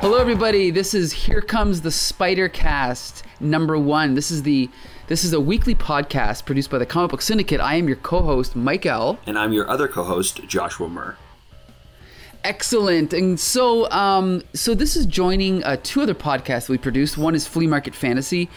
Hello, everybody. This is Here Comes the Spider Cast number one. This is the this is a weekly podcast produced by the Comic Book Syndicate. I am your co-host, Mike L. And I'm your other co-host, Joshua Murr. Excellent. And so, um, so this is joining uh, two other podcasts we produce. One is Flea Market Fantasy,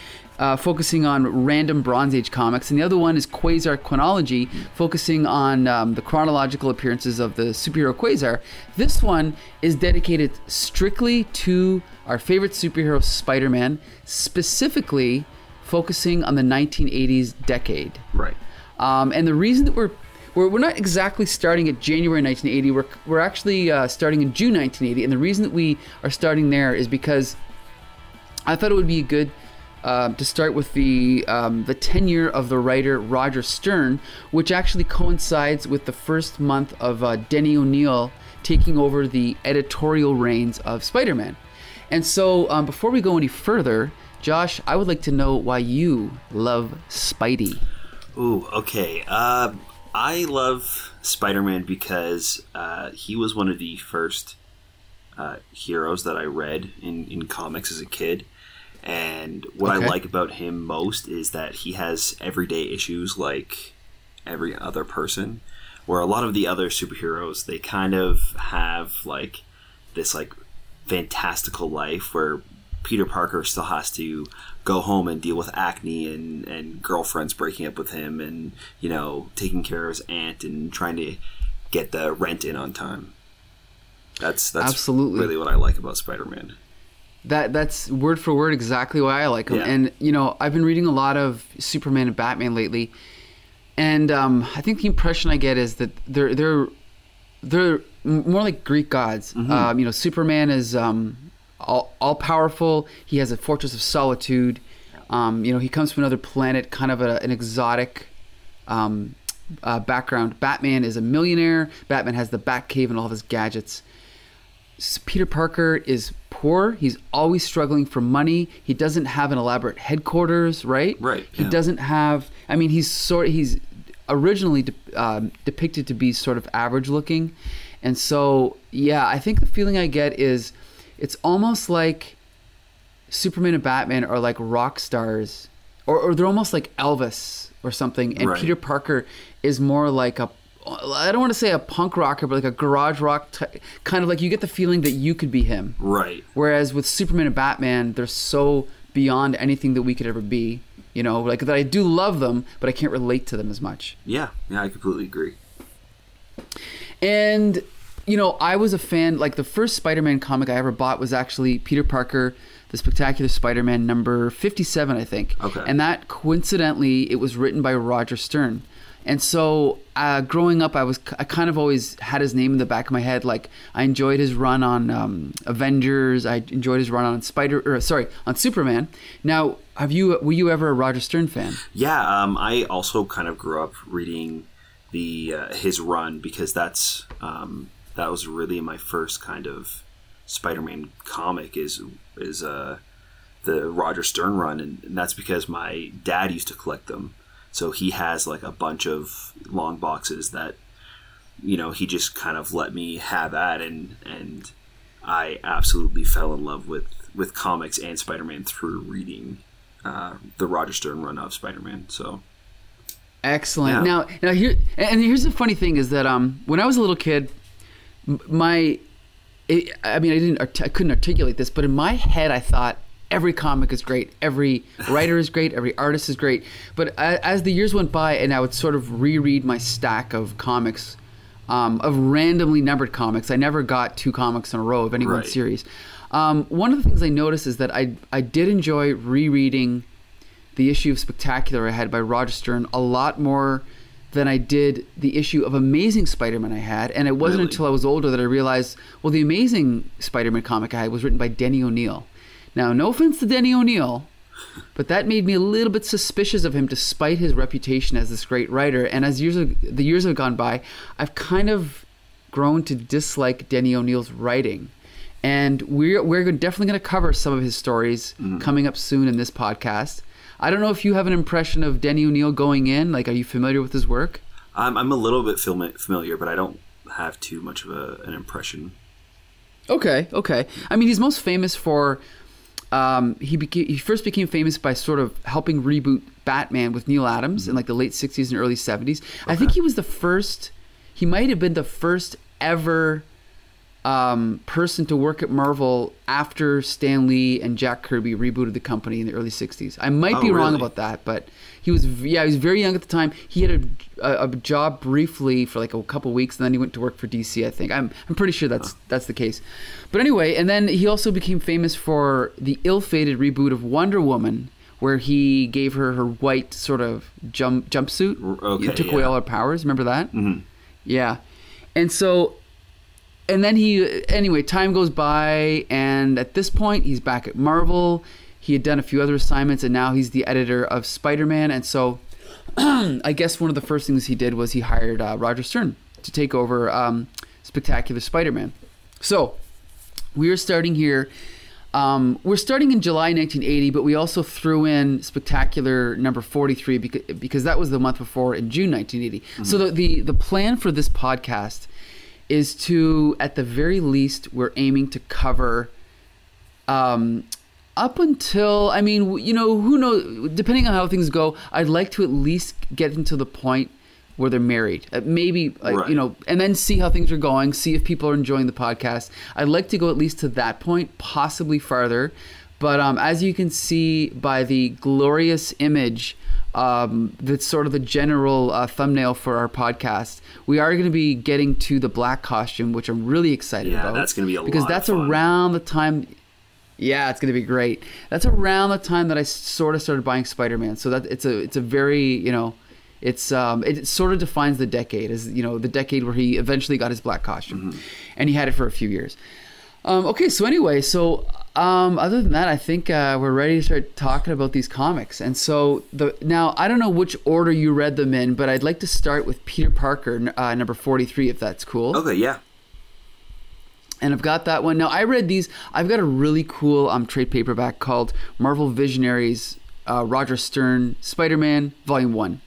uh, focusing on random Bronze Age comics, and the other one is Quasar Chronology, focusing on um, the chronological appearances of the superhero Quasar. This one is dedicated strictly to our favorite superhero, Spider-Man, specifically focusing on the 1980s decade. Right. Um, and the reason that we're we're, we're not exactly starting at January 1980. We're, we're actually uh, starting in June 1980. And the reason that we are starting there is because I thought it would be a good uh, to start with the um, the tenure of the writer Roger Stern, which actually coincides with the first month of uh, Denny O'Neil taking over the editorial reins of Spider-Man. And so, um, before we go any further, Josh, I would like to know why you love Spidey. Ooh, okay. Uh, I love Spider Man because uh, he was one of the first uh, heroes that I read in, in comics as a kid. And what Okay. I like about him most is that he has everyday issues like every other person. Where a lot of the other superheroes, they kind of have like this like fantastical life where Peter Parker still has to go home and deal with acne and, and girlfriends breaking up with him and, you know, taking care of his aunt and trying to get the rent in on time. That's that's Absolutely. really what I like about Spider Man. That that's word for word exactly why I like him. Yeah. And you know, I've been reading a lot of Superman and Batman lately, and um, I think the impression I get is that they're they're they're more like Greek gods. Um, you know, Superman is um, all all powerful. He has a fortress of solitude. Um, you know, he comes from another planet, kind of a, an exotic um, uh, background. Batman is a millionaire. Batman has the Batcave and all of his gadgets. Peter Parker is poor. He's always struggling for money. He doesn't have an elaborate headquarters, right? Right, He yeah. doesn't have. I mean, he's sort. He's originally de- um, depicted to be sort of average looking, and so yeah, I think the feeling I get is it's almost like Superman and Batman are like rock stars, or, or they're almost like Elvis or something, and Right. Peter Parker is more like a I don't want to say a punk rocker, but like a garage rock kind of like you get the feeling that you could be him. Right. Whereas with Superman and Batman, they're so beyond anything that we could ever be. You know, like that I do love them, but I can't relate to them as much. Yeah. Yeah, I completely agree. And you know, I was a fan. Like the first Spider-Man comic I ever bought was actually Peter Parker, the Spectacular Spider-Man number fifty-seven, I think. Okay. And that coincidentally, it was written by Roger Stern. And so, uh, growing up, I was I kind of always had his name in the back of my head. Like I enjoyed his run on um, Avengers. I enjoyed his run on Spider. Or sorry, on Superman. Now, have you were you ever a Roger Stern fan? Yeah, um, I also kind of grew up reading the uh, his run because that's um, that was really my first kind of Spider-Man comic is is uh, the Roger Stern run, and, and that's because my dad used to collect them. So he has like a bunch of long boxes that you know he just kind of let me have at, and and I absolutely fell in love with with comics and Spider-Man through reading uh, the Roger Stern run of Spider-Man. So Excellent. Yeah. Now, now here and here's the funny thing is that um, when I was a little kid, my, it, I mean, I didn't, I couldn't articulate this, but in my head, I thought every comic is great, every writer is great, every artist is great. But as the years went by, and I would sort of reread my stack of comics, um, of randomly numbered comics, I never got two comics in a row of any one Right. series. Um, one of the things I noticed is that I I did enjoy rereading the issue of Spectacular I had by Roger Stern a lot more than I did the issue of Amazing Spider-Man I had, and it wasn't Really? until I was older that I realized, well, the Amazing Spider-Man comic I had was written by Denny O'Neil. Now, no offense to Denny O'Neil, but that made me a little bit suspicious of him, despite his reputation as this great writer. And as years the years have gone by, I've kind of grown to dislike Denny O'Neil's writing. And we're we're definitely going to cover some of his stories mm. coming up soon in this podcast. I don't know if you have an impression of Denny O'Neil going in. Like, are you familiar with his work? I'm, I'm a little bit familiar, but I don't have too much of a, an impression. Okay, okay. I mean, he's most famous for. Um, he became he first became famous by sort of helping reboot Batman with Neal Adams in like the late '60s and early '70s. I think he was the first. He might have been the first ever um, person to work at Marvel after Stan Lee and Jack Kirby rebooted the company in the early '60s. I might Oh, be wrong really? about that, but he was yeah he was very young at the time. He had a, a, a job briefly for like a couple weeks, and then he went to work for DC. I think I'm I'm pretty sure that's that's the case. But anyway, and then he also became famous for the ill-fated reboot of Wonder Woman. Where he gave her her white sort of jump jumpsuit, okay, it took away all her powers. Remember that? Mhm. Yeah, and so and then he anyway time goes by and at this point he's back at marvel. He had done a few other assignments and now he's the editor of spider-man. And so i guess one of the first things he did was he hired uh, roger stern to take over um, spectacular spider-man. So we are starting here. Um, we're starting in July 1980, but we also threw in Spectacular number 43 because, because that was the month before in June 1980. So the, the the plan for this podcast is to, at the very least, we're aiming to cover um, up until I mean, you know, who knows? Depending on how things go, I'd like to at least get into the point where they're married. Uh, maybe uh, Right. you know, and then see how things are going. See if people are enjoying the podcast. I'd like to go at least to that point, possibly farther. But um, as you can see by the glorious image. Um, that's sort of the general uh, thumbnail for our podcast. We are going to be getting to the black costume, which I'm really excited Yeah, about. that's gonna be a because that's around the time yeah, it's gonna be great. That's around the time that I sort of started buying Spider-Man. So that it's a it's a very you know, it's um it sort of defines the decade as you know the decade where he eventually got his black costume, and he had it for a few years. Um, okay, so anyway, so um, other than that, I think uh, we're ready to start talking about these comics. And so the now I don't know which order you read them in, but I'd like to start with Peter Parker, uh, number forty-three, if that's cool Okay, yeah. and I've got that one. Now I read these. I've got a really cool um, trade paperback called Marvel Visionaries, uh, Roger Stern, Spider-Man, Volume One,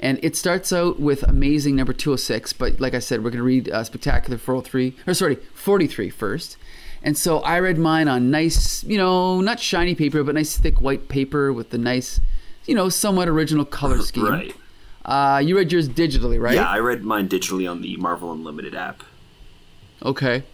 and it starts out with Amazing Number Two Hundred Six. But like I said, we're gonna read uh, Spectacular Four Hundred Three, or sorry, 43 first. And so I read mine on nice, you know, not shiny paper, but nice thick white paper with the nice, you know, somewhat original color scheme. Right. Uh, you read yours digitally, right? Yeah, I read mine digitally on the Marvel Unlimited app. Okay.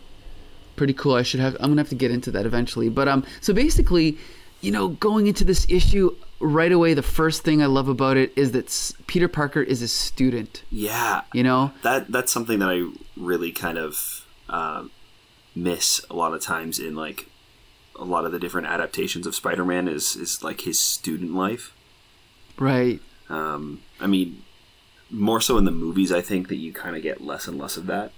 Pretty cool. I should have I'm gonna have to get into that eventually. But um so basically, you know, going into this issue right away, the first thing I love about it is that Peter Parker is a student. Yeah, You know? that that's something that I really kind of um, miss a lot of times in like a lot of the different adaptations of Spider-Man is is like his student life. Right. Um, I mean, more so in the movies, I think that you kind of get less and less of that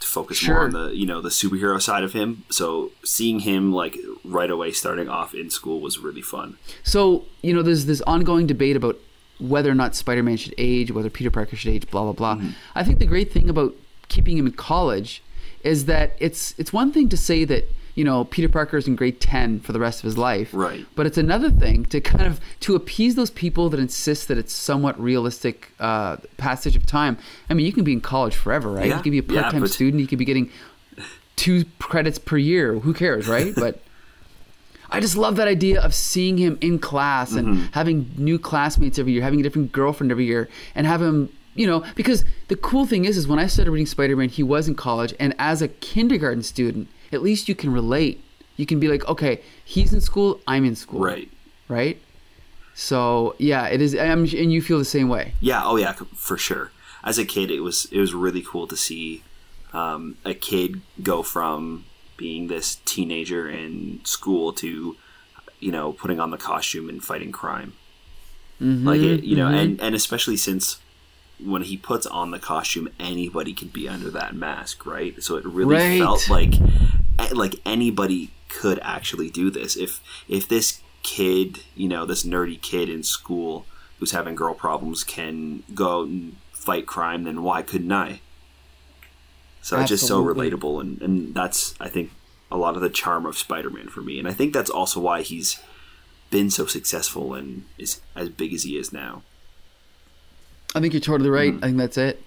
to focus more on the you know the superhero side of him. So seeing him like right away starting off in school was really fun. So, you know, there's this ongoing debate about whether or not Spider Man should age, whether Peter Parker should age, blah blah blah. I think the great thing about keeping him in college is that it's it's one thing to say that you know Peter Parker is in grade ten for the rest of his life, Right. But it's another thing to kind of to appease those people that insist that it's somewhat realistic uh, passage of time. I mean, you can be in college forever, right? Yeah. You can be a part time but- student. You could be getting two credits per year. Who cares, right? But I just love that idea of seeing him in class and Mm-hmm. having new classmates every year, having a different girlfriend every year, and have him, you know, because the cool thing is, is when I started reading Spider Man, he was in college, and as a kindergarten student, at least you can relate. You can be like, okay, he's in school, I'm in school, Right. Right. So yeah, it is, I'm, and you feel the same way. Yeah. Oh yeah, for sure. As a kid, it was it was really cool to see um, a kid go from being this teenager in school to you know putting on the costume and fighting crime. like it, you know, and and especially since when he puts on the costume, anybody can be under that mask, right? So it really Right. felt like eh, like anybody could actually do this. If if this kid, you know, this nerdy kid in school who's having girl problems can go out and fight crime, then why couldn't I? So it's just so relatable, and, and that's I think a lot of the charm of Spider-Man for me, and I think that's also why he's been so successful and is as big as he is now. I think you're totally right. I think that's it.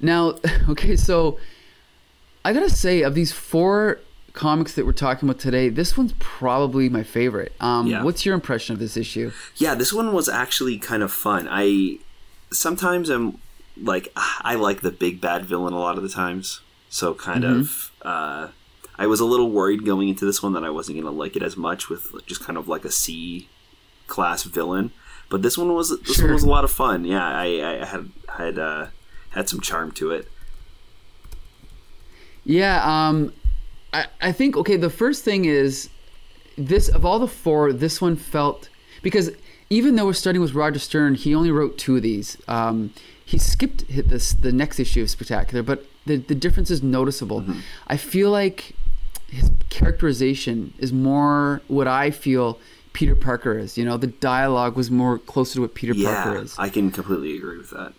Now, okay, so I gotta say, of these four comics that we're talking about today, this one's probably my favorite. Um, Yeah. What's your impression of this issue? Yeah, this one was actually kind of fun. I sometimes I'm like I like the big bad villain a lot of the times. So kind of uh I was a little worried going into this one that I wasn't going to like it as much with just kind of like a C class villain. But this one was this Sure. one was a lot of fun. Yeah, I, I had had uh had some charm to it. Yeah, um, I, I think okay. The first thing is this of all the four, this one felt because even though we're starting with Roger Stern, he only wrote two of these. Um, he skipped hit this the next issue of Spectacular, but the the difference is noticeable. I feel like his characterization is more what I feel Peter Parker is. You know, the dialogue was more closer to what Peter Parker is. I can completely agree with that.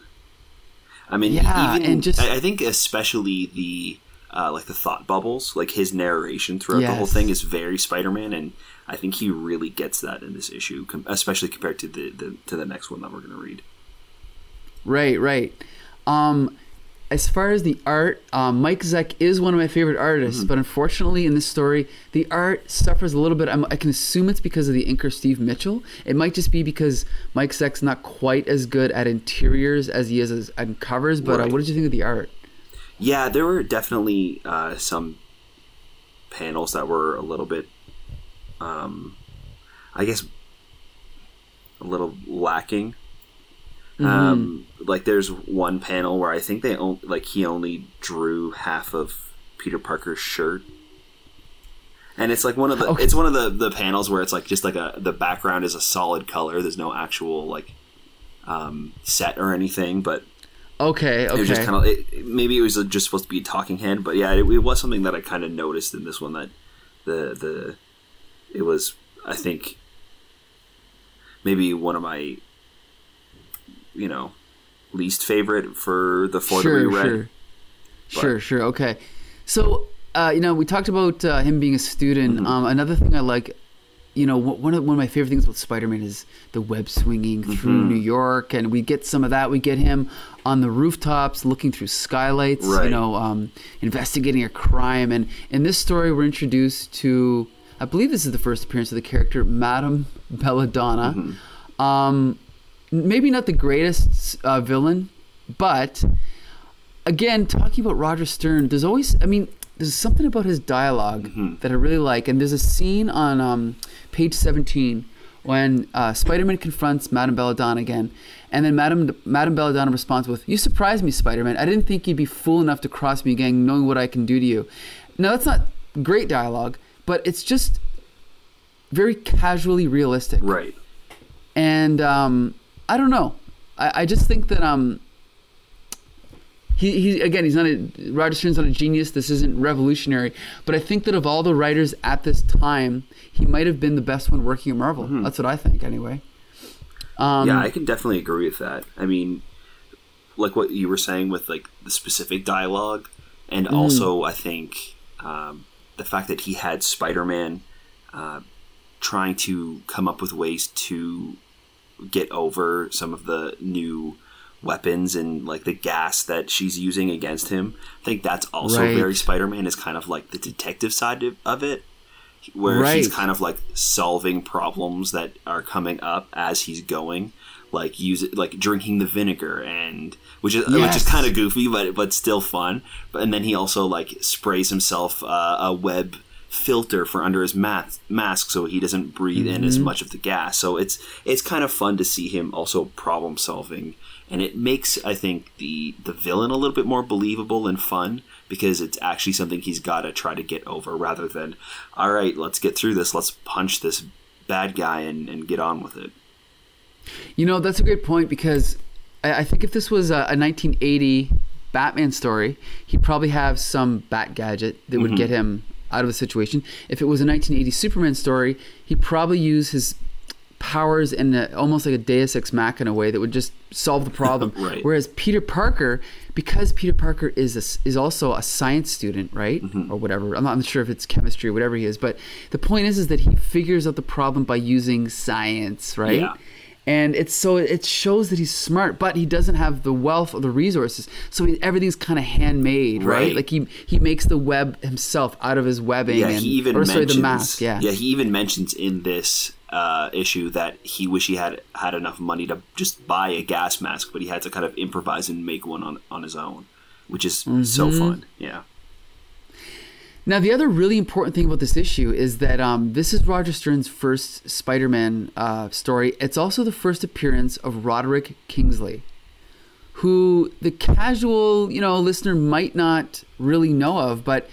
I mean, Yeah, even and just- I, think especially the uh, like the thought bubbles, like his narration throughout the whole thing is very Spider-Man, and I think he really gets that in this issue, com- especially compared to the, the to the next one that we're going to read. Right, right. Um, as far as the art, um, Mike Zeck is one of my favorite artists, but unfortunately, in this story, the art suffers a little bit. I'm, I can assume it's because of the inker Steve Mitchell. It might just be because Mike Zeck's not quite as good at interiors as he is as, on covers. But uh, what did you think of the art? Yeah, there were definitely uh, some panels that were a little bit, um, I guess, a little lacking. Um, like there's one panel where I think they only like he only drew half of Peter Parker's shirt. And it's like one of the Okay. it's one of the the panels where it's like just like a the background is a solid color. There's no actual like um, set or anything, but Okay, okay. it was just kind of it, maybe it was just supposed to be a talking head, but yeah, it, it was something that I kind of noticed in this one that the the it was I think maybe one of my you know least favorite for the four that we read. sure, sure, sure. Okay, so uh, you know we talked about uh, him being a student. Mm-hmm. Um, another thing I like, you know, one of one of my favorite things about Spider-Man is the web swinging through Mm-hmm. New York, and we get some of that. We get him on the rooftops, looking through skylights. You know, um, investigating a crime. And in this story, we're introduced to. I believe this is the first appearance of the character Madame Belladonna. Mm-hmm. Um, maybe not the greatest uh, villain, but again, talking about Roger Stern, there's always, I mean, there's something about his dialog that I really like. And there's a scene on um, page 17 when uh, Spider Man confronts Madame Belladonna again. And then Madame, Madame Belladonna responds with, You surprised me, Spider Man. I didn't think you'd be fool enough to cross me again, knowing what I can do to you. Now, that's not great dialogue, but it's just very casually realistic Right. and um, I don't know. I, I just think that um, he, he again he's not a Roger Stern's not a genius. This isn't revolutionary, but I think that of all the writers at this time, he might have been the best one working at Marvel. That's what I think, anyway. Um, yeah, I can definitely agree with that. I mean, like what you were saying with like the specific dialogue, and Mm. also I think um, the fact that he had Spider-Man uh, trying to come up with ways to get over some of the new weapons and like the gas that she's using against him. I think that's also Right. very Spider-Man is kind of like the detective side of, it where he's kind of like solving problems that are coming up as he's going like use it like drinking the vinegar and which is which is kind of goofy but but still fun but and then he also like sprays himself uh, a web filter for under his mask mask so he doesn't breathe in Mm-hmm. as much of the gas. So it's it's kind of fun to see him also problem solving. And it makes i think the the villain a little bit more believable and fun because it's actually something he's got to try to get over rather than all right let's get through this. Let's punch this bad guy and, and get on with it. You know, that's a great point because I, I think if this was a, a 1980 Batman story, he'd probably have some bat gadget that would get him out of the situation. If it was a 1980 Superman story, he'd probably use his powers in a, almost like a Deus Ex Machina way that would just solve the problem. Right. Whereas Peter Parker, because Peter Parker is a is also a science student, right, mm-hmm. or whatever. I'm not sure if it's chemistry or whatever he is, but the point is, is that he figures out the problem by using science, right? Yeah. And it's so it shows that he's smart, but he doesn't have the wealth or the resources. So he, everything's kind of handmade, right? Right. Like he he makes the web himself out of his webbing. Yeah, and, he even or sorry, mentions. the mask. Yeah, yeah, he even mentions in this uh, issue that he wish he had had enough money to just buy a gas mask, but he had to kind of improvise and make one on on his own, which is so Mm-hmm. fun. Yeah. Now, the other really important thing about this issue is that um, this is Roger Stern's first Spider-Man uh, story. It's also the first appearance of Roderick Kingsley, who the casual, you know, listener might not really know of, but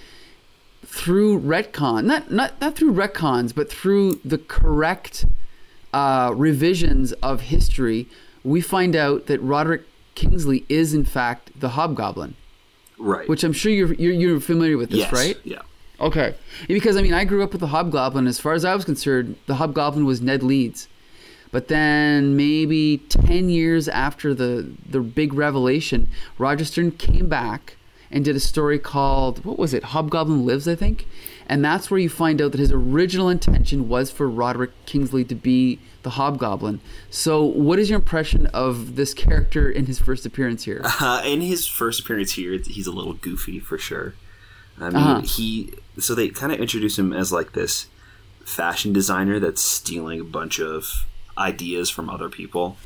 through retcon, not not not through retcons, but through the correct uh, revisions of history, we find out that Roderick Kingsley is in fact the Hobgoblin, Right. which I'm sure you're you're, you're familiar with this, yes. right? Yeah. Okay. Because I mean, I grew up with the Hobgoblin. As far as I was concerned, the Hobgoblin was Ned Leeds. But then maybe ten years after the the big revelation, Roger Stern came back and did a story called what was it? Hobgoblin Lives, I think. And that's where you find out that his original intention was for Roderick Kingsley to be the Hobgoblin. So, what is your impression of this character in his first appearance here? Uh, in his first appearance here, he's a little goofy for sure. I mean, Uh-huh. he so they kind of introduce him as like this fashion designer that's stealing a bunch of ideas from other people,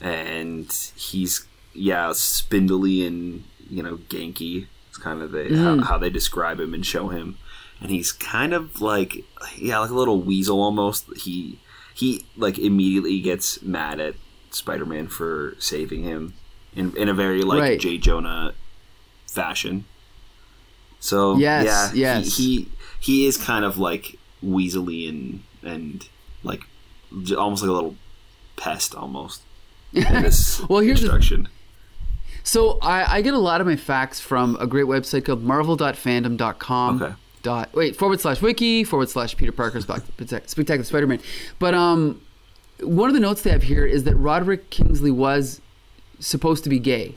and he's yeah spindly and you know ganky. It's kind of the how, how they describe him and show him, and he's kind of like yeah like a little weasel almost. He he like immediately gets mad at Spider-Man for saving him in in a very like Right. J. Jonah fashion. So Yes, yeah, he- yes. He, he is kind of like weaselly and and like almost like a little pest almost. In this Well, here's the-. So I, I get a lot of my facts from a great website called marvel.fandom.com. Okay. Dot wait forward slash wiki forward slash Peter Parker's Spec- Spectacular Spider-Man. But um, one of the notes they have here is that Roderick Kingsley was supposed to be gay.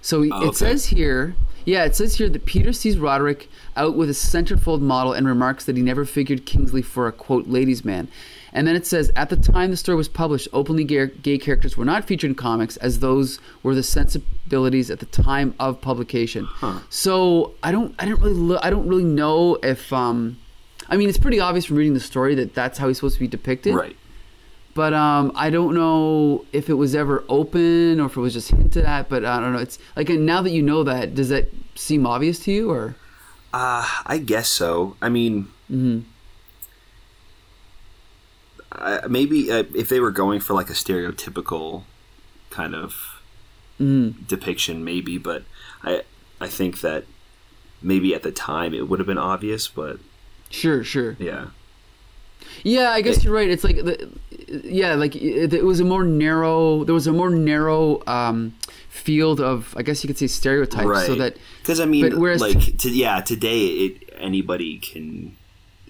So Oh, it says here, yeah, it says here that Peter sees Roderick out with a centerfold model and remarks that he never figured Kingsley for a quote ladies' man. And then it says, at the time the story was published, openly gay, gay characters were not featured in comics, as those were the sensibilities at the time of publication. So I don't, I don't really, lo- I don't really know if, um, I mean, it's pretty obvious from reading the story that that's how he's supposed to be depicted Right. but um, I don't know if it was ever open or if it was just hinted at. But I don't know. It's like and now that you know that, does that seem obvious to you or? Uh, I guess so. I mean, Mm-hmm. Maybe uh, if they were going for like a stereotypical kind of Mm-hmm. depiction, maybe. But I I think that maybe at the time it would have been obvious. But Sure, sure. yeah, Yeah, I guess you're right. It's like the, yeah, like it, it was a more narrow. There was a more narrow um, field of, I guess you could say, stereotypes. right. So that because I mean, but whereas- like to, yeah, today it anybody can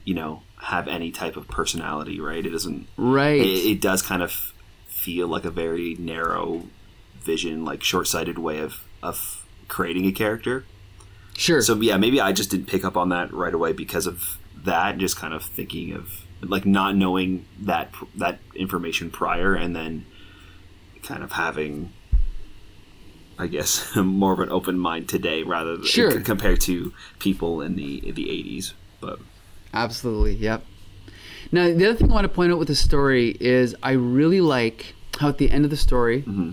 you know have any type of personality, right? It doesn't. right. It, it does kind of feel like a very narrow vision, like short-sighted way of of creating a character. sure. So yeah, maybe I just didn't pick up on that right away because of that. Just kind of thinking of like not knowing that that information prior, and then kind of having, I guess, more of an open mind today rather than Sure. compared to people in the in the eighties. But Absolutely. Yep. Now, the other thing I want to point out with the story is I really like how at the end of the story, mm-hmm.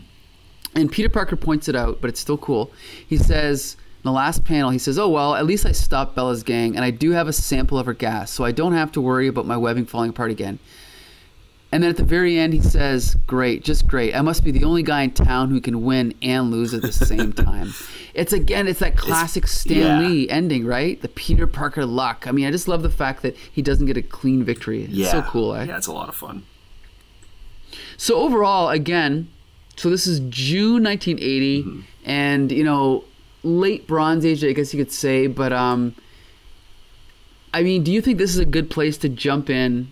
and Peter Parker points it out, but it's still cool. He says, in the last panel, he says, Oh, well, at least I stopped Bella's gang, and I do have a sample of her gas, so I don't have to worry about my webbing falling apart again. And then at the very end, he says, Great, just great. I must be the only guy in town who can win and lose at the same time. it's again, it's that classic Stan yeah. Lee ending, right? The Peter Parker luck. I mean, I just love the fact that he doesn't get a clean victory. It's yeah, so cool, eh? Yeah, it's a lot of fun. So overall, again, so this is June 1980, Mm-hmm. and you know, late Bronze Age, I guess you could say. But um, I mean, do you think this is a good place to jump in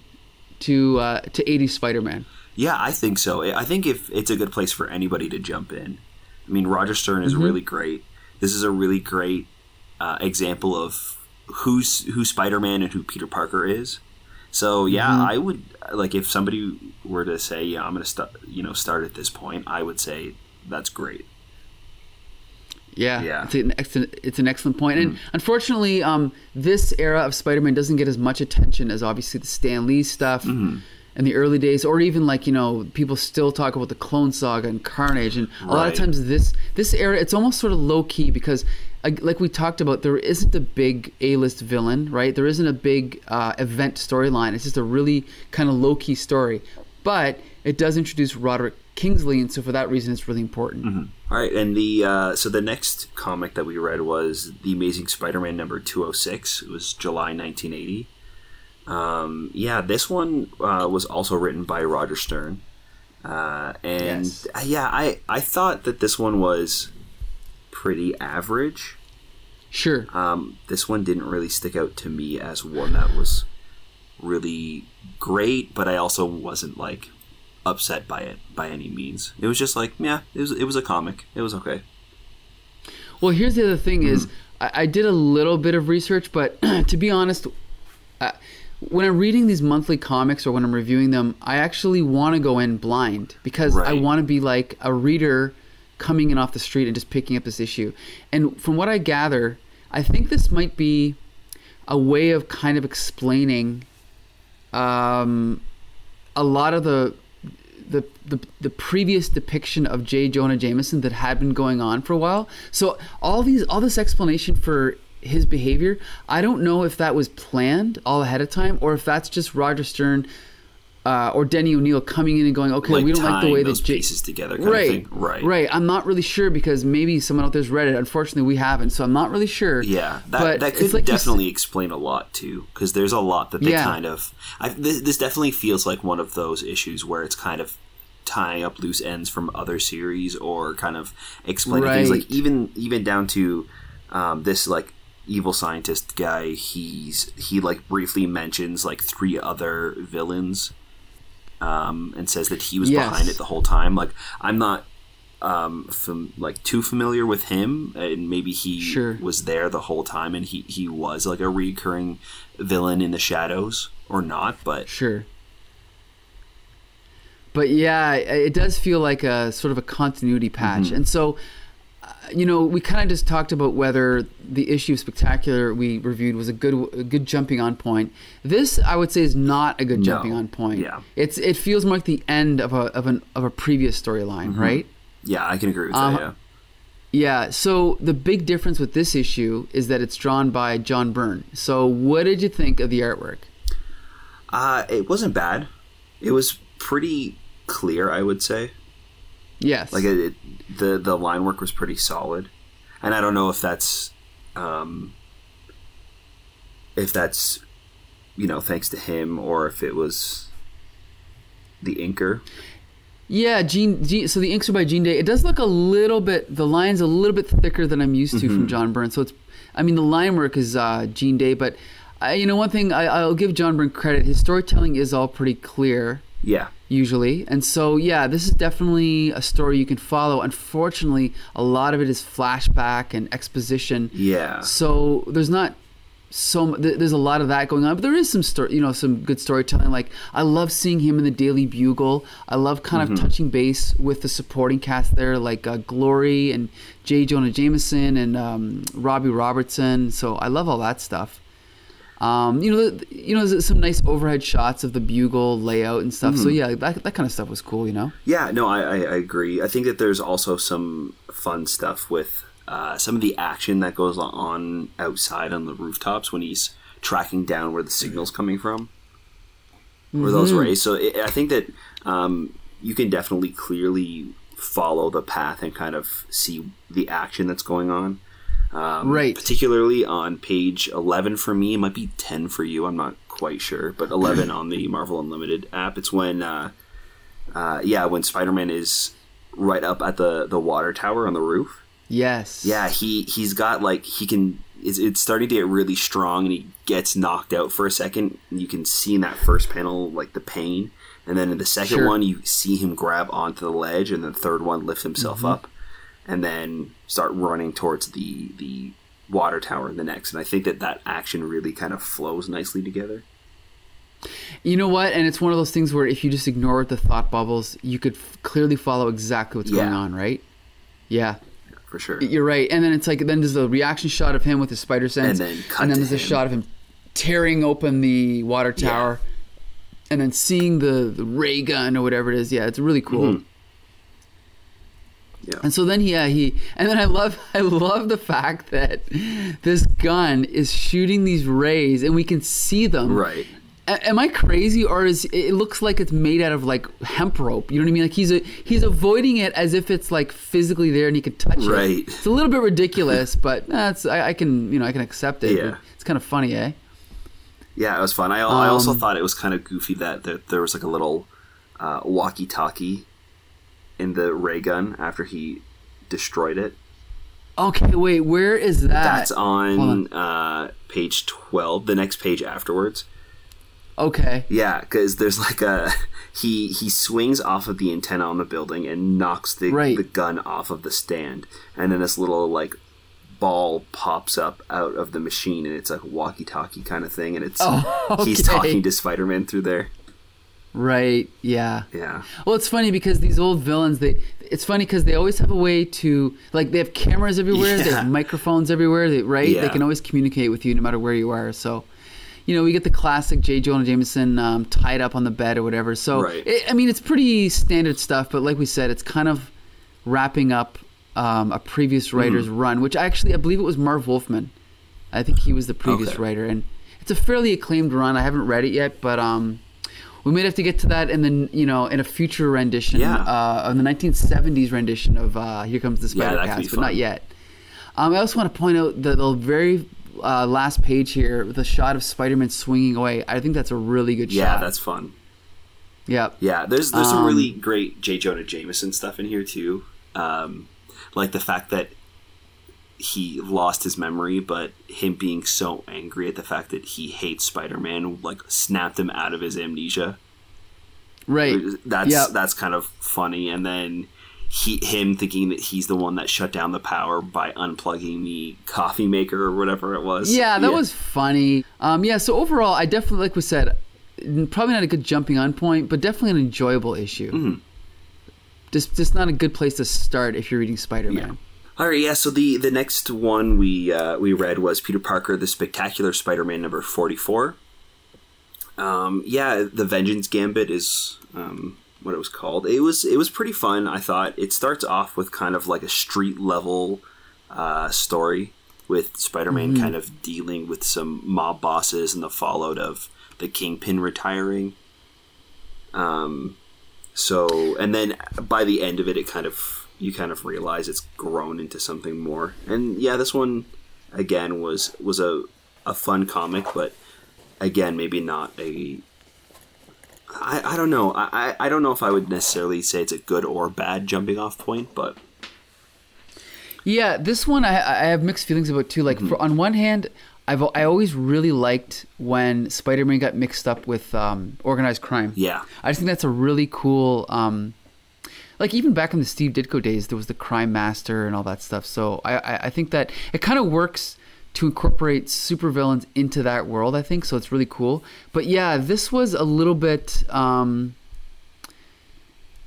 to uh, to 80 Spider-Man? Yeah, I think so. I think if it's a good place for anybody to jump in. I mean, Roger Stern Mm-hmm. is really great. This is a really great uh, example of who's who Spider-Man and who Peter Parker is, So yeah, I would like if somebody were to say, "Yeah, I'm going to start," you know, start at this point. I would say that's great. Yeah, Yeah. It's an excellent, it's an excellent point. And unfortunately, um, this era of Spider-Man doesn't get as much attention as obviously the Stan Lee stuff in the early days, or even like you know people still talk about the Clone Saga and Carnage, and a lot of times this this era it's almost sort of low key because. Like we talked about, there isn't a big A-list villain, right? There isn't a big uh, event storyline. It's just a really kind of low-key story, but it does introduce Roderick Kingsley, and so for that reason, it's really important. All right, and the uh, so the next comic that we read was the Amazing Spider-Man number two hundred six. It was July nineteen eighty. Um, yeah, this one uh, was also written by Roger Stern, uh, and Yes. uh, yeah, I I thought that this one was pretty average. Sure. Um, this one didn't really stick out to me as one that was really great, but I also wasn't like upset by it by any means. It was just like, yeah, it was it was a comic. It was okay. Well, here's the other thing: is Mm-hmm. I, I did a little bit of research, but to be honest, uh, when I'm reading these monthly comics or when I'm reviewing them, I actually want to go in blind because I want to be like a reader coming in off the street and just picking up this issue. And from what I gather, I think this might be a way of kind of explaining um, a lot of the the, the the previous depiction of J. Jonah Jameson that had been going on for a while. So all these all this explanation for his behavior, I don't know if that was planned all ahead of time or if that's just Roger Stern uh, or Denny O'Neil coming in and going, okay, Like we don't like the way those that J- pieces together, kind right, of thing. Right, right. I'm not really sure because maybe someone out there's read it. Unfortunately, we haven't, so I'm not really sure. Yeah, that But that could like you s- definitely explain a lot too, because there's a lot that they Yeah. kind of. I, this, this definitely feels like one of those issues where it's kind of tying up loose ends from other series or kind of explaining things like even even down to um, this like evil scientist guy. He's he like briefly mentions like three other villains, um, and says that he was Yes. behind it the whole time. Like I'm not um fam- like too familiar with him and maybe he Sure. was there the whole time and he he was like a recurring villain in the shadows or not but Sure. But yeah, it does feel like a sort of a continuity patch. Mm-hmm. And so, you know, we kind of just talked about whether the issue of Spectacular we reviewed was a good a good jumping on point. This, I would say, is not a good jumping on point. Yeah. It's it feels more like the end of a of an of a previous storyline, Mm-hmm. right? yeah i can agree with Uh, that yeah Yeah. So the big difference with this issue is that it's drawn by John Byrne. So what did you think of the artwork? uh it wasn't bad it was pretty clear i would say Yes. like it, it, the the line work was pretty solid and i don't know if that's um if that's you know thanks to him or if it was the inker Yeah, Gene, Gene. So the inks are by Gene Day. It does look a little bit. The line's a little bit thicker than I'm used to Mm-hmm. from John Byrne. So it's. I mean, the line work is uh, Gene Day, but uh, you know, one thing I, I'll give John Byrne credit. His storytelling is all pretty clear yeah usually, and so yeah, this is definitely a story you can follow. Unfortunately, a lot of it is flashback and exposition. yeah So there's not so there's a lot of that going on, but there is some story, you know, some good storytelling. Like I love seeing him in the Daily Bugle. I love kind of touching base with the supporting cast there, like uh, Glory and J. Jonah Jameson and um, Robbie Robertson. So I love all that stuff. Um, you know, the, you know, there's some nice overhead shots of the Bugle layout and stuff. So yeah, that that kind of stuff was cool. You know. Yeah, no, I, I, I agree. I think that there's also some fun stuff with uh, some of the action that goes on outside on the rooftops when he's tracking down where the signal's coming from, where those rays. So it, I think that um, you can definitely clearly follow the path and kind of see the action that's going on. Um, Right. Particularly on page 11 for me, it might be 10 for you. I'm not quite sure, but 11 on the Marvel Unlimited app. It's when, uh, uh, yeah, when Spider-Man is right up at the the water tower on the roof. Yes. Yeah, he he's got like he can. It's, it's starting to get really strong, and he gets knocked out for a second. You can see in that first panel like the pain, and then in the second Sure. one you see him grab onto the ledge, and the third one lift himself up, and then start running towards the the water tower in the next. And I think that that action really kind of flows nicely together. You know what? And it's one of those things where if you just ignore the thought bubbles, you could f- clearly follow exactly what's going on, right? Yeah, for sure. you're right. And then it's like then there's a reaction shot of him with his spider sense, And then cut and then there's a shot of him tearing open the water tower, and then seeing the, the ray gun or whatever it is. Yeah, it's really cool. Mhm. Yeah. And so then yeah he and then I love I love the fact that this gun is shooting these rays and we can see them. Right. A- am I crazy or is it looks like it's made out of like hemp rope? You know what I mean? Like he's a, he's avoiding it as if it's like physically there and he can touch it. Right. It's a little bit ridiculous, but that's I, I can you know I can accept it. Yeah. It's kind of funny, eh? Yeah, it was fun. I, I also Um, thought it was kind of goofy that there, there was like a little uh, walkie-talkie in the ray gun after he destroyed it. Okay, wait, where is that? That's Hold on uh, page twelve, the next page afterwards. Okay. Yeah, because there's like a he he swings off of the antenna on the building and knocks the Right. the gun off of the stand, and then this little like ball pops up out of the machine, and it's like a walkie-talkie kind of thing, and it's Oh, he's talking to Spider-Man through there. Right. Yeah. Yeah, Well, it's funny because these old villains, they it's funny because they always have a way to like they have cameras everywhere, they have microphones everywhere, they, right? They can always communicate with you no matter where you are. So, you know, we get the classic J. Jonah Jameson um, tied up on the bed or whatever. So, Right. it, I mean, it's pretty standard stuff, but like we said, it's kind of wrapping up um, a previous writer's Mm-hmm. run, which actually I believe it was Marv Wolfman. I think he was the previous Okay. writer, and it's a fairly acclaimed run. I haven't read it yet, but um, we may have to get to that in the you know in a future rendition Yeah. uh, the 1970s rendition of uh, Here Comes the Spider that could Cast, be but not yet. Um, I also want to point out that the very uh, last page here with a shot of Spider-Man swinging away. I think that's a really good yeah, shot. Yeah, that's fun. yeah. Yeah, there's there's some Um, really great J. Jonah Jameson stuff in here too, um, like the fact that he lost his memory, but him being so angry at the fact that he hates Spider-Man, like snapped him out of his amnesia. Right. That's Yep. that's kind of funny, and then he him thinking that he's the one that shut down the power by unplugging the coffee maker or whatever it was. Yeah, that was funny. Um, yeah, so overall, I definitely, like we said, probably not a good jumping on point, but definitely an enjoyable issue. Mhm. Just, just not a good place to start if you're reading Spider-Man. All right, yeah. So the the next one we uh, we read was Peter Parker, the Spectacular Spider-Man number forty four. Um, yeah, the Vengeance Gambit is um, what it was called. It was it was pretty fun. I thought it starts off with kind of like a street level uh, story with Spider-Man kind of dealing with some mob bosses and the fallout of the Kingpin retiring. Um, so and then by the end of it, it kind of you kind of realize it's grown into something more. And yeah, this one again was was a a fun comic, but again, maybe not a. I, I don't know. I, I don't know if I would necessarily say it's a good or bad jumping off point, but Yeah, this one I, I have mixed feelings about too. Like, Mm-hmm. for, on one hand, I've I always really liked when Spider-Man got mixed up with um, organized crime. yeah, I just think that's a really cool. Um, like even back in the Steve Ditko days, there was the Crime Master and all that stuff. So I, I, I think that it kind of works to incorporate supervillains into that world. I think so. It's really cool. But yeah, this was a little bit. Um,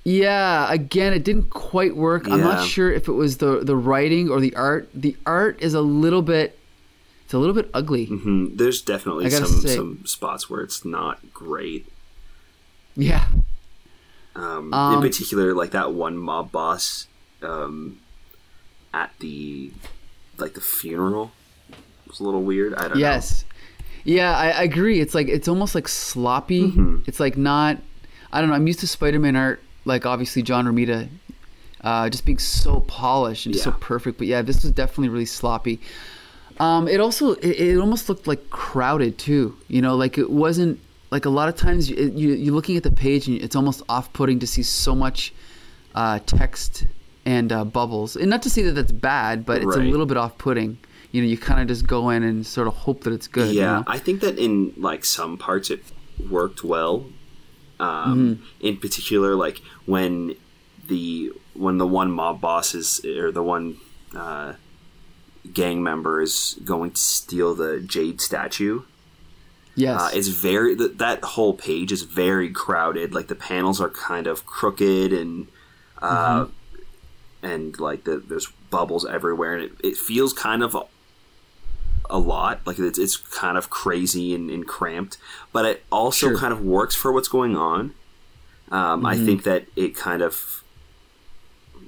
yeah, again, it didn't quite work. I'm not sure if it was the the writing or the art. The art is a little bit. It's a little bit ugly. hmm there's definitely some say- some spots where it's not great. Yeah. Um, Um, in particular, like that one mob boss um, at the like the funeral was a little weird. I don't know. Yes. Yeah, I, I agree. It's like it's almost like sloppy. Mm-hmm. It's like not. I don't know. I'm used to Spider-Man art, like obviously John Romita, uh, just being so polished and just so perfect. But yeah, this was definitely really sloppy. Um, it also it, it almost looked like crowded too. You know, like it wasn't like a lot of times you, you you're looking at the page and it's almost off-putting to see so much uh, text and uh, bubbles. And not to say that that's bad, but it's a little bit off-putting. You know, you kind of just go in and sort of hope that it's good. you Yeah, know? I think that in like some parts it worked well. Um, Mm-hmm. In particular, like when the when the one mob boss is or the one uh, gang member is going to steal the jade statue, Yes. Uh, it's very th- that whole page is very crowded. Like the panels are kind of crooked and uh, and like the, there's bubbles everywhere, and it, it feels kind of a, a lot. Like it's it's kind of crazy and, and cramped, but it also Sure. kind of works for what's going on. Um, I think that it kind of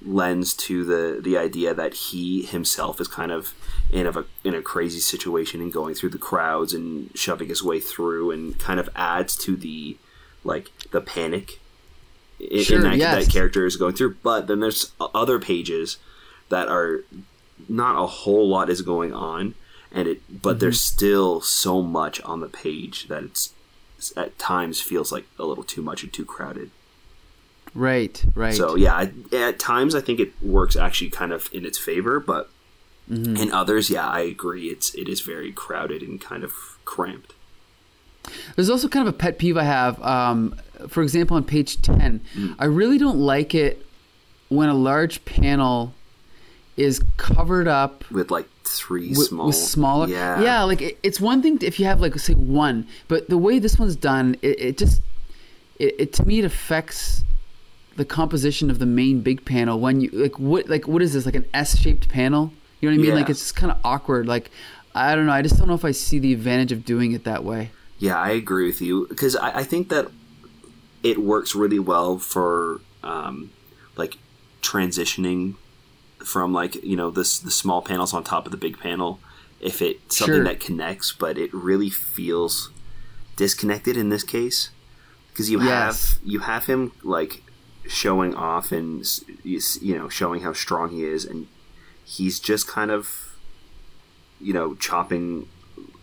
lends to the the idea that he himself is kind of in of a in a crazy situation and going through the crowds and shoving his way through and kind of adds to the like the panic i- in, Sure, that, yes. that character is going through. But then there's other pages that are not a whole lot is going on, and it but there's Mm-hmm. still so much on the page that it's at times feels like a little too much and too crowded. Right. Right. So yeah, I- at times I think it works actually kind of in its favor, but Mm-hmm. in others, yeah, I agree. It's it is very crowded and kind of cramped. There's also kind of a pet peeve I have. Um, for example, on page 10, I really don't like it when a large panel is covered up With like three with, small, with smaller. yeah, like it, it's one thing if you have like say one, but the way this one's done, it, it just it, it to me it affects the composition of the main big panel when you like what like what is this like an S-shaped panel? You know what I mean? Yeah. Like it's just kind of awkward. Like I don't know. I just don't know if I see the advantage of doing it that way. Yeah, I agree with you because I, I think that it works really well for um, like transitioning from like you know this the small panels on top of the big panel if it's something Sure. that connects, but it really feels disconnected in this case because you Yes. have you have him like showing off and you know showing how strong he is and he's just kind of you know chopping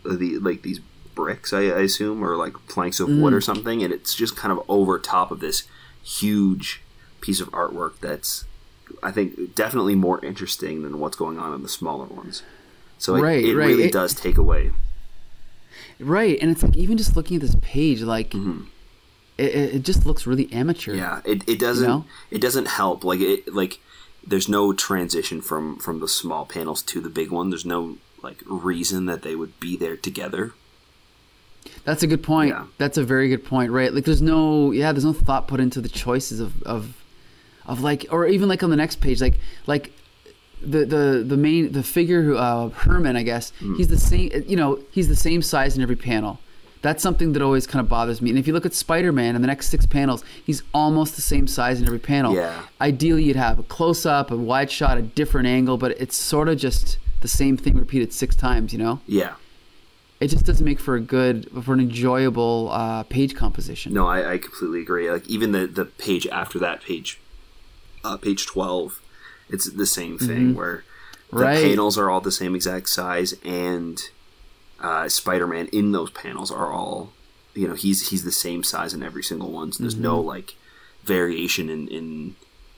the like these bricks I, I assume or like planks of wood or mm. something and it's just kind of over top of this huge piece of artwork that's I think definitely more interesting than what's going on in the smaller ones. So it, Right, it right. really It- does take away. Right, and it's like even just looking at this page, like it, it it just looks really amateur. Yeah, it, it doesn't know? it doesn't help. Like it like there's no transition from from the small panels to the big one. There's no like reason that they would be there together. That's a good point. Yeah. That's a very good point. Right, like there's no yeah, there's no thought put into the choices of of of like or even like on the next page, like like the the the main the figure who uh, Herman, I guess Mm. he's the same. You know, he's the same size in every panel. That's something that always kind of bothers me. And if you look at Spider-Man in the next six panels, he's almost the same size in every panel. Yeah. Ideally, you'd have a close-up, a wide shot, a different angle, but it's sort of just the same thing repeated six times. You know, Yeah. it just doesn't make for a good, for an enjoyable uh, page composition. No, I, I completely agree. Like even the the page after that page, uh, page twelve, it's the same thing where the Mm-hmm. Right. panels are all the same exact size, and uh, Spider-Man in those panels are all, you know, he's he's the same size in every single one. So there's no Mm-hmm. like variation in in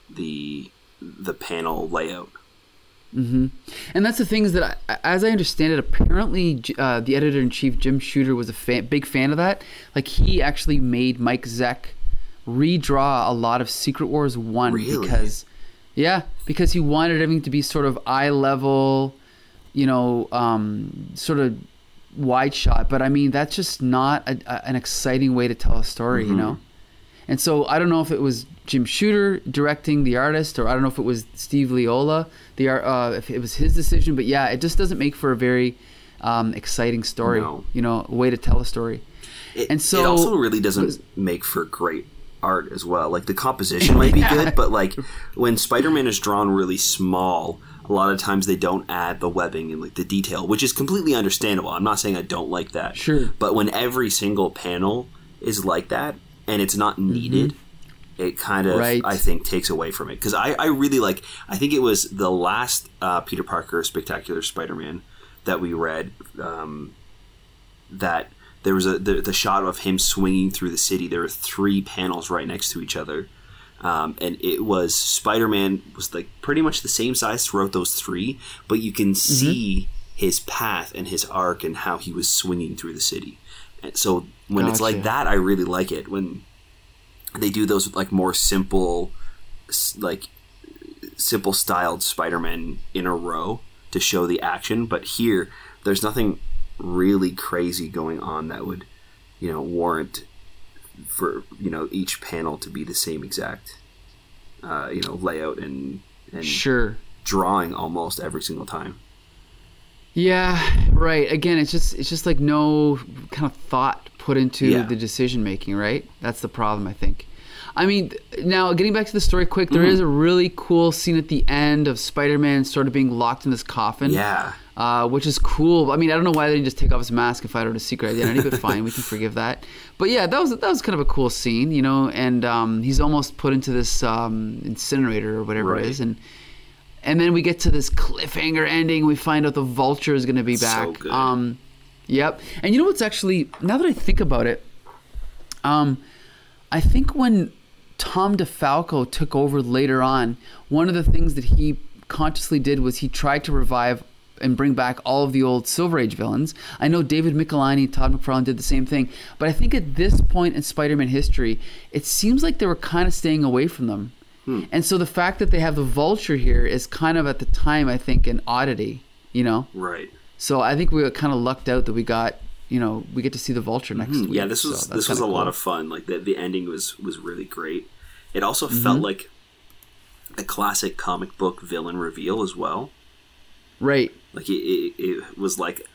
the the panel layout. Hmm. And that's the thing is that, I, as I understand it, apparently uh, the editor in chief Jim Shooter was a fan, big fan of that. Like he actually made Mike Zeck redraw a lot of Secret Wars one Really? because, yeah, because he wanted everything to be sort of eye level, you know, um, sort of wide shot. But I mean, that's just not a, a, an exciting way to tell a story, you know. And so I don't know if it was Jim Shooter directing the artist, or I don't know if it was Steve Leialoha, the art, uh, if it was his decision. But yeah, it just doesn't make for a very um, exciting story. No. You know, a way to tell a story. It, And so- it also really doesn't make for great art as well. Like the composition might be good, but like when Spider-Man is drawn really small, a lot of times they don't add the webbing and like the detail, which is completely understandable. I'm not saying I don't like that. Sure. But when every single panel is like that and it's not needed, it kind of Mm-hmm. Right. I think takes away from it because I, I really like I think it was the last uh, Peter Parker Spectacular Spider-Man that we read um, that there was a the, the shot of him swinging through the city. There were three panels right next to each other, um, and it was Spider Man was like pretty much the same size throughout those three, but you can see his path and his arc and how he was swinging through the city. And so when it's like that, I really like it when they do those like more simple, like simple styled Spider-Man in a row to show the action. But here, there's nothing really crazy going on that would you know warrant for you know each panel to be the same exact uh, you know layout and and Sure. drawing almost every single time. Yeah, right. Again, it's just it's just like no kind of thought put into Yeah. the decision making, right? That's the problem, I think. I mean, now getting back to the story quick, there Mm-hmm. is a really cool scene at the end of Spider-Man sort of being locked in this coffin. Yeah. Uh, which is cool. I mean, I don't know why they didn't just take off his mask and find out his secret identity, but fine, we can forgive that. But yeah, that was that was kind of a cool scene, you know. And um, he's almost put into this um, incinerator or whatever Right. it is, and and then we get to this cliffhanger ending. We find out the vulture is going to be So back. good. Um, yep. And you know what's actually now that I think about it, um, I think when Tom DeFalco took over later on, one of the things that he consciously did was he tried to revive and bring back all of the old Silver Age villains. I know David Michelinie, Todd McFarlane did the same thing, but I think at this point in Spider-Man history, it seems like they were kind of staying away from them. And so the fact that they have the Vulture here is kind of at the time, I think, an oddity. You know, Right. so I think we got kind of lucked out that we got, you know, we get to see the Vulture next week. Hmm, Yeah, this was So this was a kinda lot of fun. Like the the ending was was really great. It also Mm-hmm. felt like a classic comic book villain reveal as well. right. Like it, it, it was like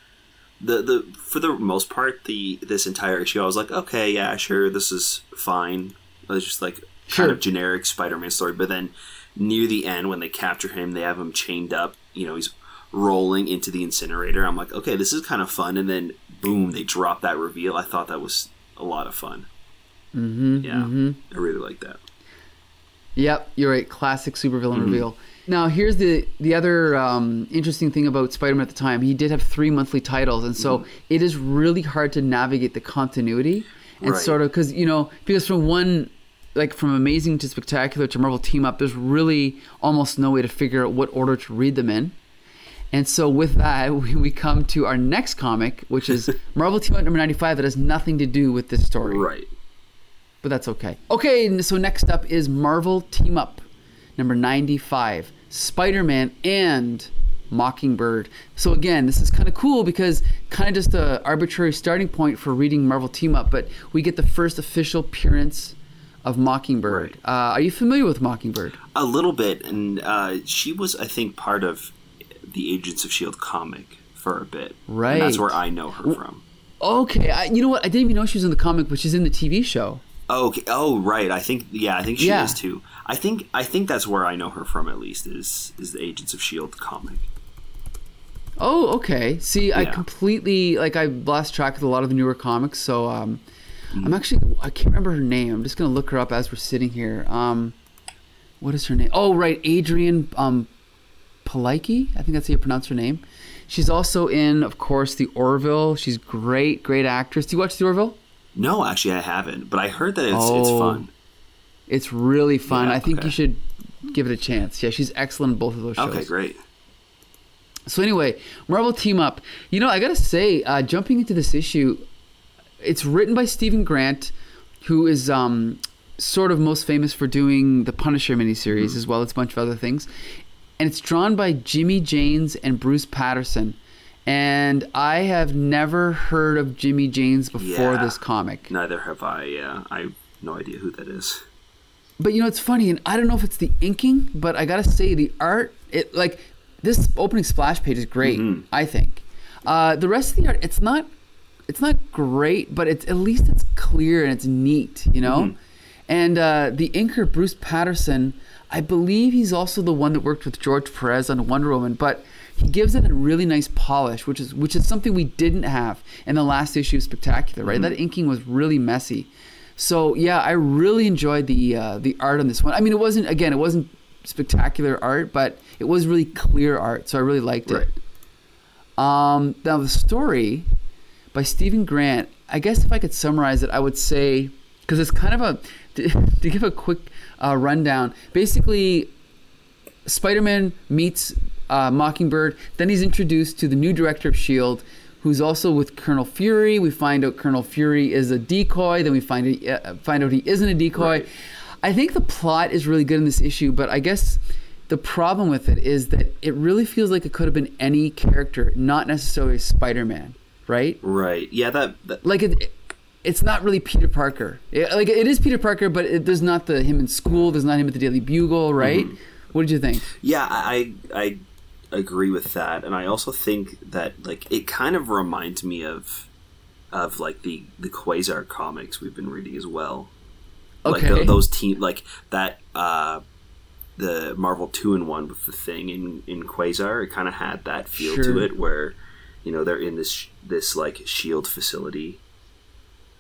the the for the most part the this entire issue I was like okay yeah sure this is fine. It was just like Sure. kind of generic Spider-Man story. But then near the end when they capture him, they have him chained up. You know he's rolling into the incinerator. I'm like okay this is kind of fun. And then boom they drop that reveal. I thought that was a lot of fun. Mm-hmm, yeah, I really like that. Yep, you're right. Classic supervillain Mm-hmm. reveal. Now, here's the the other um, interesting thing about Spider-Man at the time. He did have three monthly titles, and so it is really hard to navigate the continuity and Mm-hmm. Right. sort of because you know because from one like from amazing to spectacular to Marvel Team Up, there's really almost no way to figure out what order to read them in. And so with that, we, we come to our next comic, which is Marvel Team Up number 95 that has nothing to do with this story Right. but that's okay. Okay, so next up is Marvel Team Up, number 95, Spider Man and Mockingbird. So again, this is kind of cool because kind of just a arbitrary starting point for reading Marvel Team Up, but we get the first official appearance of Mockingbird. Right. Uh, are you familiar with Mockingbird? A little bit, and uh, she was, I think, part of the Agents of Shield comic for a bit. Right. And that's where I know her from. Okay, I, you know what? I didn't even know she was in the comic, but she's in the TV show. Oh, okay. Oh, right. I think, yeah, I think she Yeah. is too. I think, I think that's where I know her from. At least is is the Agents of Shield comic. Oh, okay. See, I completely like I lost track of a lot of the newer comics, so um, Mm-hmm. I'm actually I can't remember her name. I'm just gonna look her up as we're sitting here. Um, what is her name? Oh, right, Adrianne um, Palicki. I think that's how you pronounce her name. She's also in, of course, the Orville. She's great, great actress. Do you watch the Orville? No, actually, I haven't, but I heard that it's it's Oh. fun. It's really fun. Yeah, I think okay. you should give it a chance. Yeah, she's excellent in both of those shows. Okay, great. So anyway, Marvel Team Up. You know, I gotta say, uh, jumping into this issue, it's written by Steven Grant, who is um, sort of most famous for doing the Punisher miniseries as well as a bunch of other things, and it's drawn by Jimmy Janes and Bruce Patterson. And I have never heard of Jimmy Janes before Yeah. this comic. Neither have I. Yeah, I have no idea who that is. But you know, it's funny, and I don't know if it's the inking, but I gotta say the art, it like this opening splash page is great. I think. Uh, the rest of the art, it's not, it's not great, but it's at least it's clear and it's neat, you know. And uh, the inker Bruce Patterson, I believe he's also the one that worked with George Perez on Wonder Woman, but he gives it a really nice polish, which is which is something we didn't have in the last issue of Spectacular, right? That inking was really messy. So yeah, I really enjoyed the uh, the art on this one. I mean, it wasn't again, it wasn't spectacular art, but it was really clear art, so I really liked Right. it. Um, now the story by Steven Grant. I guess if I could summarize it, I would say because it's kind of a to, to give a quick uh, rundown. Basically, Spider-Man meets uh, Mockingbird. Then he's introduced to the new director of Shield, who's also with Colonel Fury. We find out Colonel Fury is a decoy. Then we find uh, find out he isn't a decoy. Right. I think the plot is really good in this issue, but I guess the problem with it is that it really feels like it could have been any character, not necessarily Spider-Man, right? Right. Yeah. That. that Like it. it's not really Peter Parker. It- like it is Peter Parker, but it, there's not the him in school. There's not him at the Daily Bugle, right? What did you think? Yeah, I I agree with that, and I also think that like it kind of reminds me of of like the the Quasar comics we've been reading as well. Like Okay. those team like that uh the Marvel two in one with the thing in in Quasar. It kind of had that feel to it where you know they're in this this like shield facility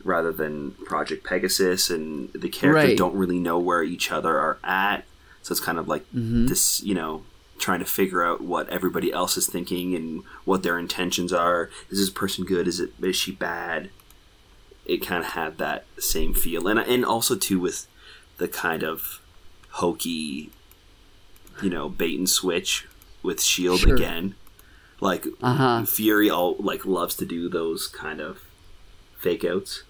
rather than Project Pegasus, and the characters Right. don't really know where each other are at. So it's kind of like Mm-hmm. this, you know, trying to figure out what everybody else is thinking and what their intentions are. Is this person good? Is it is she bad? It kind of had that same feel, and and also too with the kind of hokey, you know, bait and switch with Shield Sure. Again. Like Uh-huh. Fury, all like loves to do those kind of fake outs,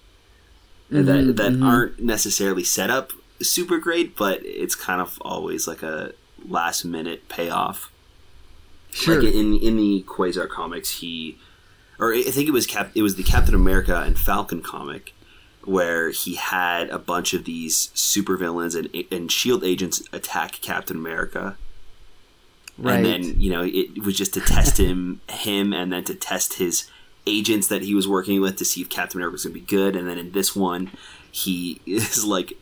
and that that aren't necessarily set up super great, but it's kind of always like a last minute payoff. Sure. Like in in the Quasar comics, he, or I think it was Cap, it was the Captain America and Falcon comic, where he had a bunch of these supervillains and and Shield agents attack Captain America, right. and then you know it was just to test him him and then to test his agents that he was working with to see if Captain America was going to be good. And then in this one, he is like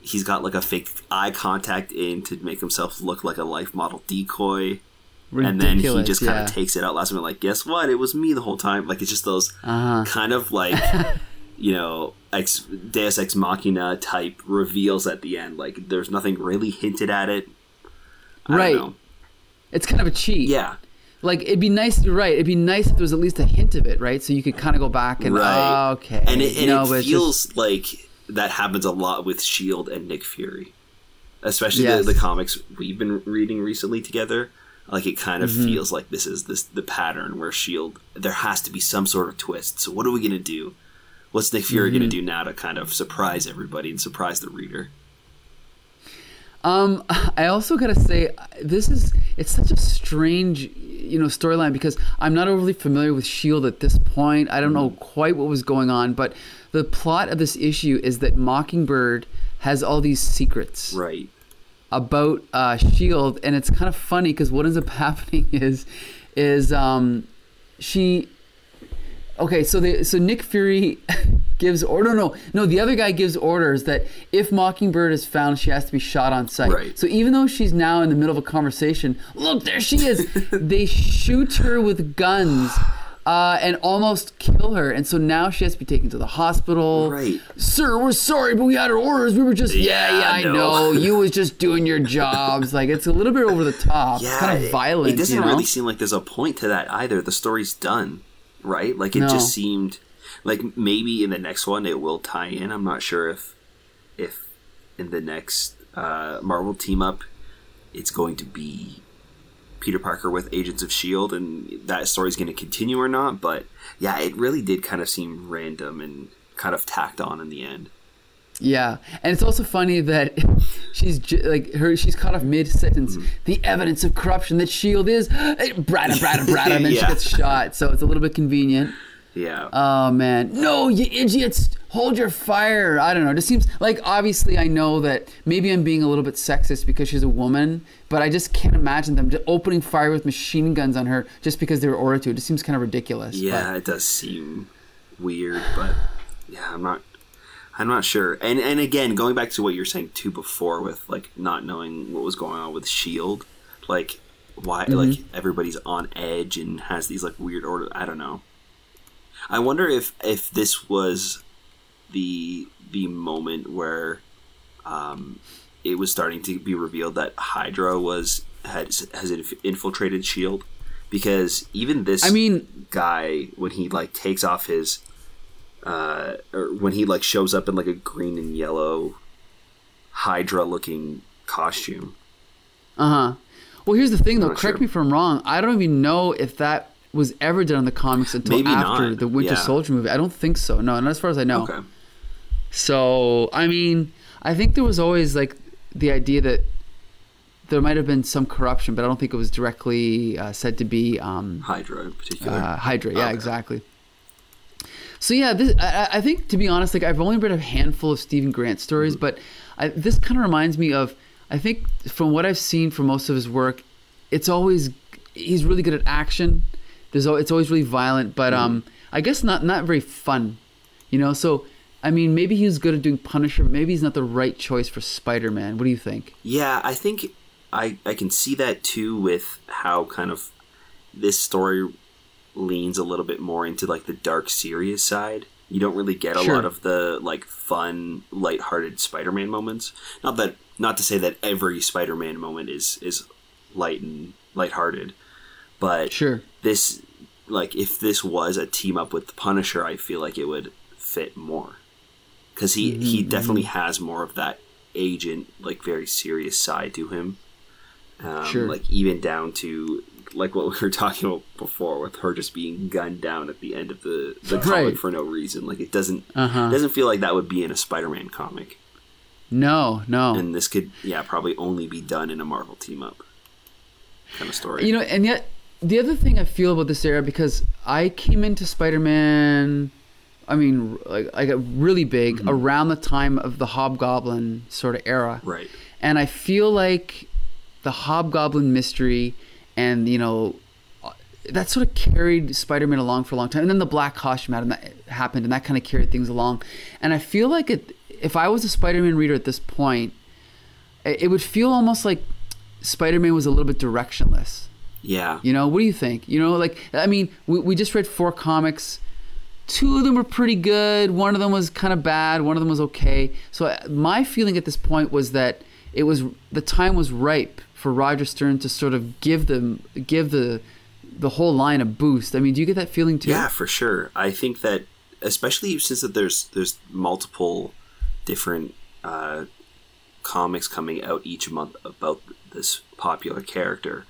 he's got like a fake eye contact in to make himself look like a life model decoy. And then he just kind yeah. of takes it out last minute, like, guess what? It was me the whole time. Like, it's just those Uh-huh. kind of like, you know, ex, Deus Ex Machina type reveals at the end. Like, there's nothing really hinted at it. I don't Right. know. It's kind of a cheat. Yeah. Like it'd be nice. Right. It'd be nice if there was at least a hint of it, right? So you could kind of go back and Right. oh, okay. And it, and no, it feels just- like that happens a lot with Shield and Nick Fury, especially Yes. the, the comics we've been reading recently together. Like it kind Mm-hmm. of feels like this is this the pattern where Shield there has to be some sort of twist. So what are we gonna do? What's Nick Fury Mm-hmm. gonna do now to kind of surprise everybody and surprise the reader? Um, I also gotta say, this is it's such a strange, you know, storyline because I'm not overly familiar with Shield at this point. I don't know quite what was going on, but the plot of this issue is that Mockingbird has all these secrets Right. about uh, Shield, and it's kind of funny because what ends up happening is, is um, she. Okay, so the so Nick Fury gives order. No, no, no. The other guy gives orders that if Mockingbird is found, she has to be shot on sight. Right. So even though she's now in the middle of a conversation, look, there she is. they shoot her with guns. Uh, and almost kill her, and so now she has to be taken to the hospital. Right. Sir, we're sorry, but we had our orders. We were just yeah, Yeah, I no. know. You was just doing your jobs. Like it's a little bit over the top. Yeah, it's kind of it- violent. It doesn't you know? really seem like there's a point to that either. The story's done, right? Like it No. just seemed like maybe in the next one it will tie in. I'm not sure if if in the next uh, Marvel team up it's going to be Peter Parker with Agents of Shield, and that story's going to continue or not. But yeah, it really did kind of seem random and kind of tacked on in the end. Yeah, and it's also funny that she's ju- like her. She's caught off mid sentence. Mm-hmm. The evidence of corruption that Shield is eh, brada brada brada, and then she gets shot. So it's a little bit convenient. Yeah. Oh man, no, you idiots! Hold your fire. I don't know. It just seems like obviously I know that maybe I'm being a little bit sexist because she's a woman, but I just can't imagine them just opening fire with machine guns on her just because they're Aura It just seems kind of ridiculous. Yeah, it does seem weird, but yeah, I'm not. I'm not sure. And and again, going back to what you were saying too before, with like not knowing what was going on with Shield, like why mm-hmm. like everybody's on edge and has these like weird order. I don't know. I wonder if if this was the the moment where um, it was starting to be revealed that Hydra was had has infiltrated Shield because even this I mean, guy when he like takes off his uh or when he like shows up in like a green and yellow hydra looking costume Uh huh. Well, here's the thing, though. Correct sure. me if I'm wrong. I don't even know if that was ever done in the comics until Maybe after not, the Winter yeah. Soldier movie. I don't think so. No, not as far as I know. okay So, I mean, I think there was always like the idea that there might have been some corruption, but I don't think it was directly uh, said to be um, hydra in particular uh, Hydra. Yeah, Okay. exactly. So yeah, this I, I think to be honest, like I've only read a handful of Steven Grant stories, Mm-hmm. but I, this kind of reminds me of I think from what I've seen from most of his work, it's always he's really good at action. There's it's always really violent, but um, I guess not not very fun, you know. So I mean, maybe he was good at doing Punisher, maybe he's not the right choice for Spider-Man. What do you think? Yeah, I think I I can see that too with how kind of this story leans a little bit more into like the dark serious side. You don't really get a Sure. lot of the like fun, lighthearted Spider-Man moments. Not that not to say that every Spider-Man moment is is light and lighthearted, but Sure. this like if this was a team up with the Punisher, I feel like it would fit more because he Mm-hmm, he definitely has more of that agent like very serious side to him. Um, Sure. Like even down to like what we were talking about before with her just being gunned down at the end of the the comic for no reason. Like it doesn't Uh-huh. it doesn't feel like that would be in a Spider-Man comic. No, no. And this could yeah probably only be done in a Marvel team up kind of story. You know, and yet the other thing I feel about this era because I came into Spider-Man, I mean, like I got really big Mm-hmm. around the time of the Hobgoblin sort of era, right. and I feel like the Hobgoblin mystery and you know that sort of carried Spider-Man along for a long time, and then the black costume happened, and that kind of carried things along. And I feel like it, if I was a Spider-Man reader at this point, it it would feel almost like Spider-Man was a little bit directionless. Yeah. You know, what do you think? You know, like I mean, we, we just read four comics. Two of them were pretty good. One of them was kind of bad. One of them was okay. So uh, my feeling at this point was that it was the time was ripe for Roger Stern to sort of give them give the the whole line a boost. I mean, do you get that feeling too? Yeah, for sure. I think that especially since that there's there's multiple different uh, comics coming out each month about this popular character.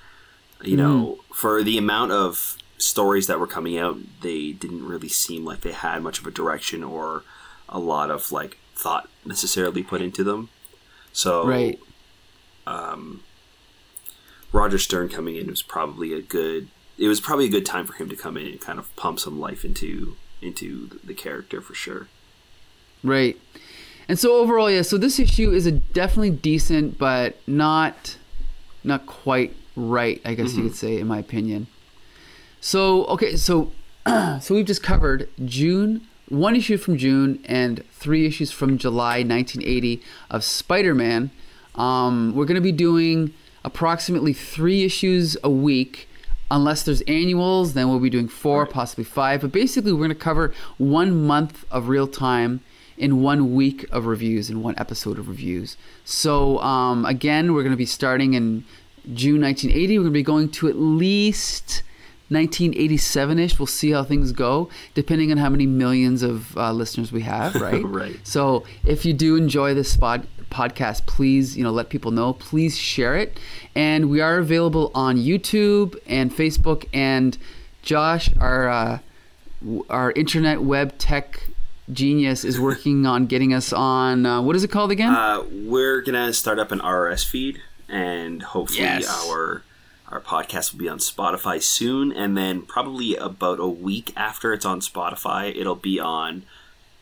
You know, for the amount of stories that were coming out, they didn't really seem like they had much of a direction or a lot of like thought necessarily put into them. So Right. Um, Roger Stern coming in was probably a good. It was probably a good time for him to come in and kind of pump some life into into the character for sure. Right. And so overall, yeah. So this issue is a definitely decent, but not not quite right. I guess you could say, in my opinion. So okay, so so we've just covered June, one issue from June, and three issues from July 1980 of Spider-Man. Um, we're going to be doing approximately three issues a week. Unless there's annuals, then we'll be doing four, possibly five. But basically, we're going to cover one month of real time in one week of reviews, in one episode of reviews. So, um, again, we're going to be starting in June 1980. We're going to be going to at least 1987ish. We'll see how things go, depending on how many millions of uh, listeners we have, right? Right. So if you do enjoy this spot podcast, please you know let people know. Please share it, and we are available on YouTube and Facebook. And Josh, our uh, our internet web tech genius, is working on getting us on. Uh, what is it called again? Uh, we're gonna start up an RS feed, and hopefully Yes. our our podcast will be on Spotify soon. And then probably about a week after it's on Spotify, it'll be on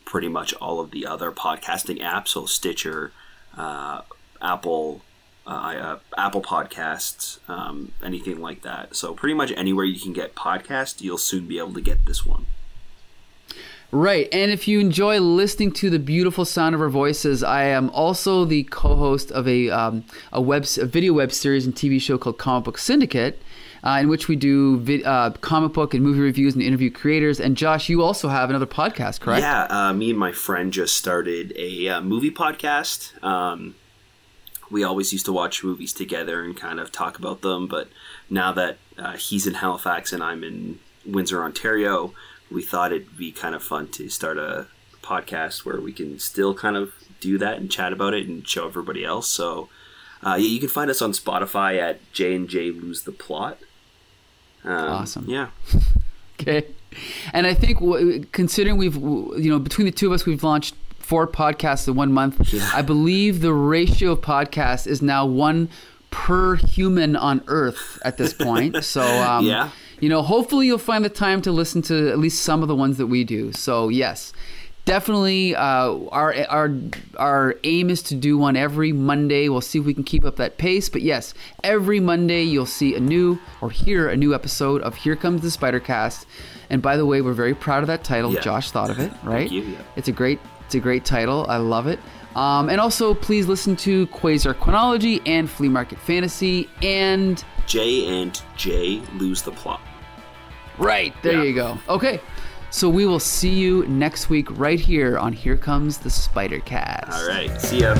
pretty much all of the other podcasting apps, so Stitcher, uh, Apple. Uh, uh, Apple Podcasts, um, anything like that. So pretty much anywhere you can get podcast, you'll soon be able to get this one. Right. And if you enjoy listening to the beautiful sound of our voices, I am also the co-host of a um, a web a video web series and TV show called Comic Book Syndicate, uh, in which we do uh, comic book and movie reviews and interview creators. And Josh, you also have another podcast, correct? Yeah, uh, me and my friend just started a uh, movie podcast. Um, we always used to watch movies together and kind of talk about them, but now that uh, he's in Halifax and I'm in Windsor, Ontario, we thought it'd be kind of fun to start a podcast where we can still kind of do that and chat about it and show everybody else. So, uh, yeah, you can find us on Spotify at J and J Lose the Plot. Um, Awesome. Yeah. Okay. And I think w- considering we've w- you know between the two of us we've launched four podcasts in one month. Yeah. I believe the ratio of podcasts is now one per human on Earth at this point. So um, Yeah. You know, hopefully you'll find the time to listen to at least some of the ones that we do. So yes, definitely uh, our our our aim is to do one every Monday. We'll see if we can keep up that pace. But yes, every Monday you'll see a new or hear a new episode of Here Comes the Spider Cast. And by the way, we're very proud of that title. Yeah. Josh thought of it, right? you, yeah. It's a great it's a great title. I love it. Um, and also, please listen to Quasar Chronology and Flea Market Fantasy and J and J lose the plot. Right. There yeah. you go. Okay. So we will see you next week right here on Here Comes the Spider Cast. All right. See ya.